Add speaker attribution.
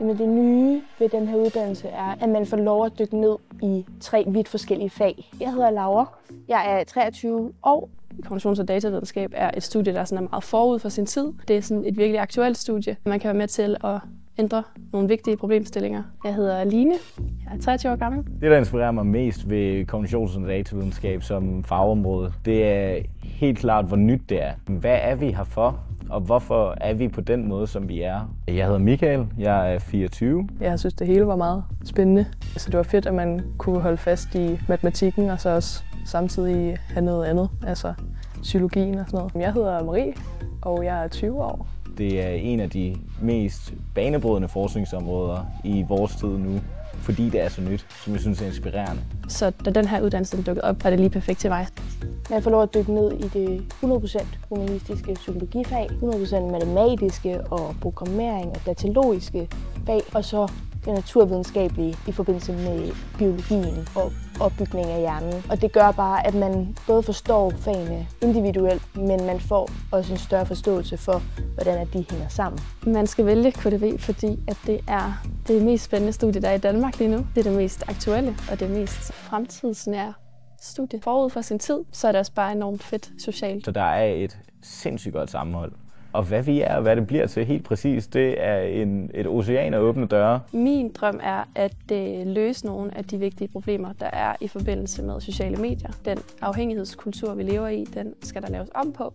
Speaker 1: Jamen det nye ved den her uddannelse er, at man får lov at dykke ned i tre vidt forskellige fag. Jeg hedder Laura. Jeg er 23 år.
Speaker 2: Kommunikations- og datavidenskab er et studie, der sådan er meget forud for sin tid. Det er sådan et virkelig aktuelt studie. Man kan være med til at ændre nogle vigtige problemstillinger. Jeg hedder Line. Jeg er 23 år gammel.
Speaker 3: Det, der inspirerer mig mest ved kommunikations- og datavidenskab som fagområde, det er helt klart, hvor nyt det er. Hvad er vi her for? Og hvorfor er vi på den måde, som vi er? Jeg hedder Michael, jeg er 24.
Speaker 2: Jeg synes, det hele var meget spændende. Så det var fedt, at man kunne holde fast i matematikken, og så også samtidig have noget andet, altså psykologien og sådan noget. Jeg hedder Marie, og jeg er 20 år.
Speaker 3: Det er en af de mest banebrydende forskningsområder i vores tid nu, fordi det er så nyt, som jeg synes er inspirerende.
Speaker 2: Så da den her uddannelse dukkede op, var det lige perfekt til mig.
Speaker 1: Man får lov at dykke ned i det 100% humanistiske psykologifag, 100% matematiske og programmering og datalogiske fag, og så det naturvidenskabelige i forbindelse med biologien og opbygning af hjernen. Og det gør bare, at man både forstår fagene individuelt, men man får også en større forståelse for, hvordan de hænger sammen.
Speaker 2: Man skal vælge KDV, fordi at det er det mest spændende studie, der er i Danmark lige nu. Det er det mest aktuelle og det mest fremtidsnære studie. Forud for sin tid, så er det også bare enormt fedt socialt.
Speaker 3: Så der er et sindssygt godt sammenhold. Og hvad vi er og hvad det bliver til helt præcis, det er en, et ocean af åbne døre.
Speaker 2: Min drøm er at uh, løse nogle af de vigtige problemer, der er i forbindelse med sociale medier. Den afhængighedskultur, vi lever i, den skal der laves om på.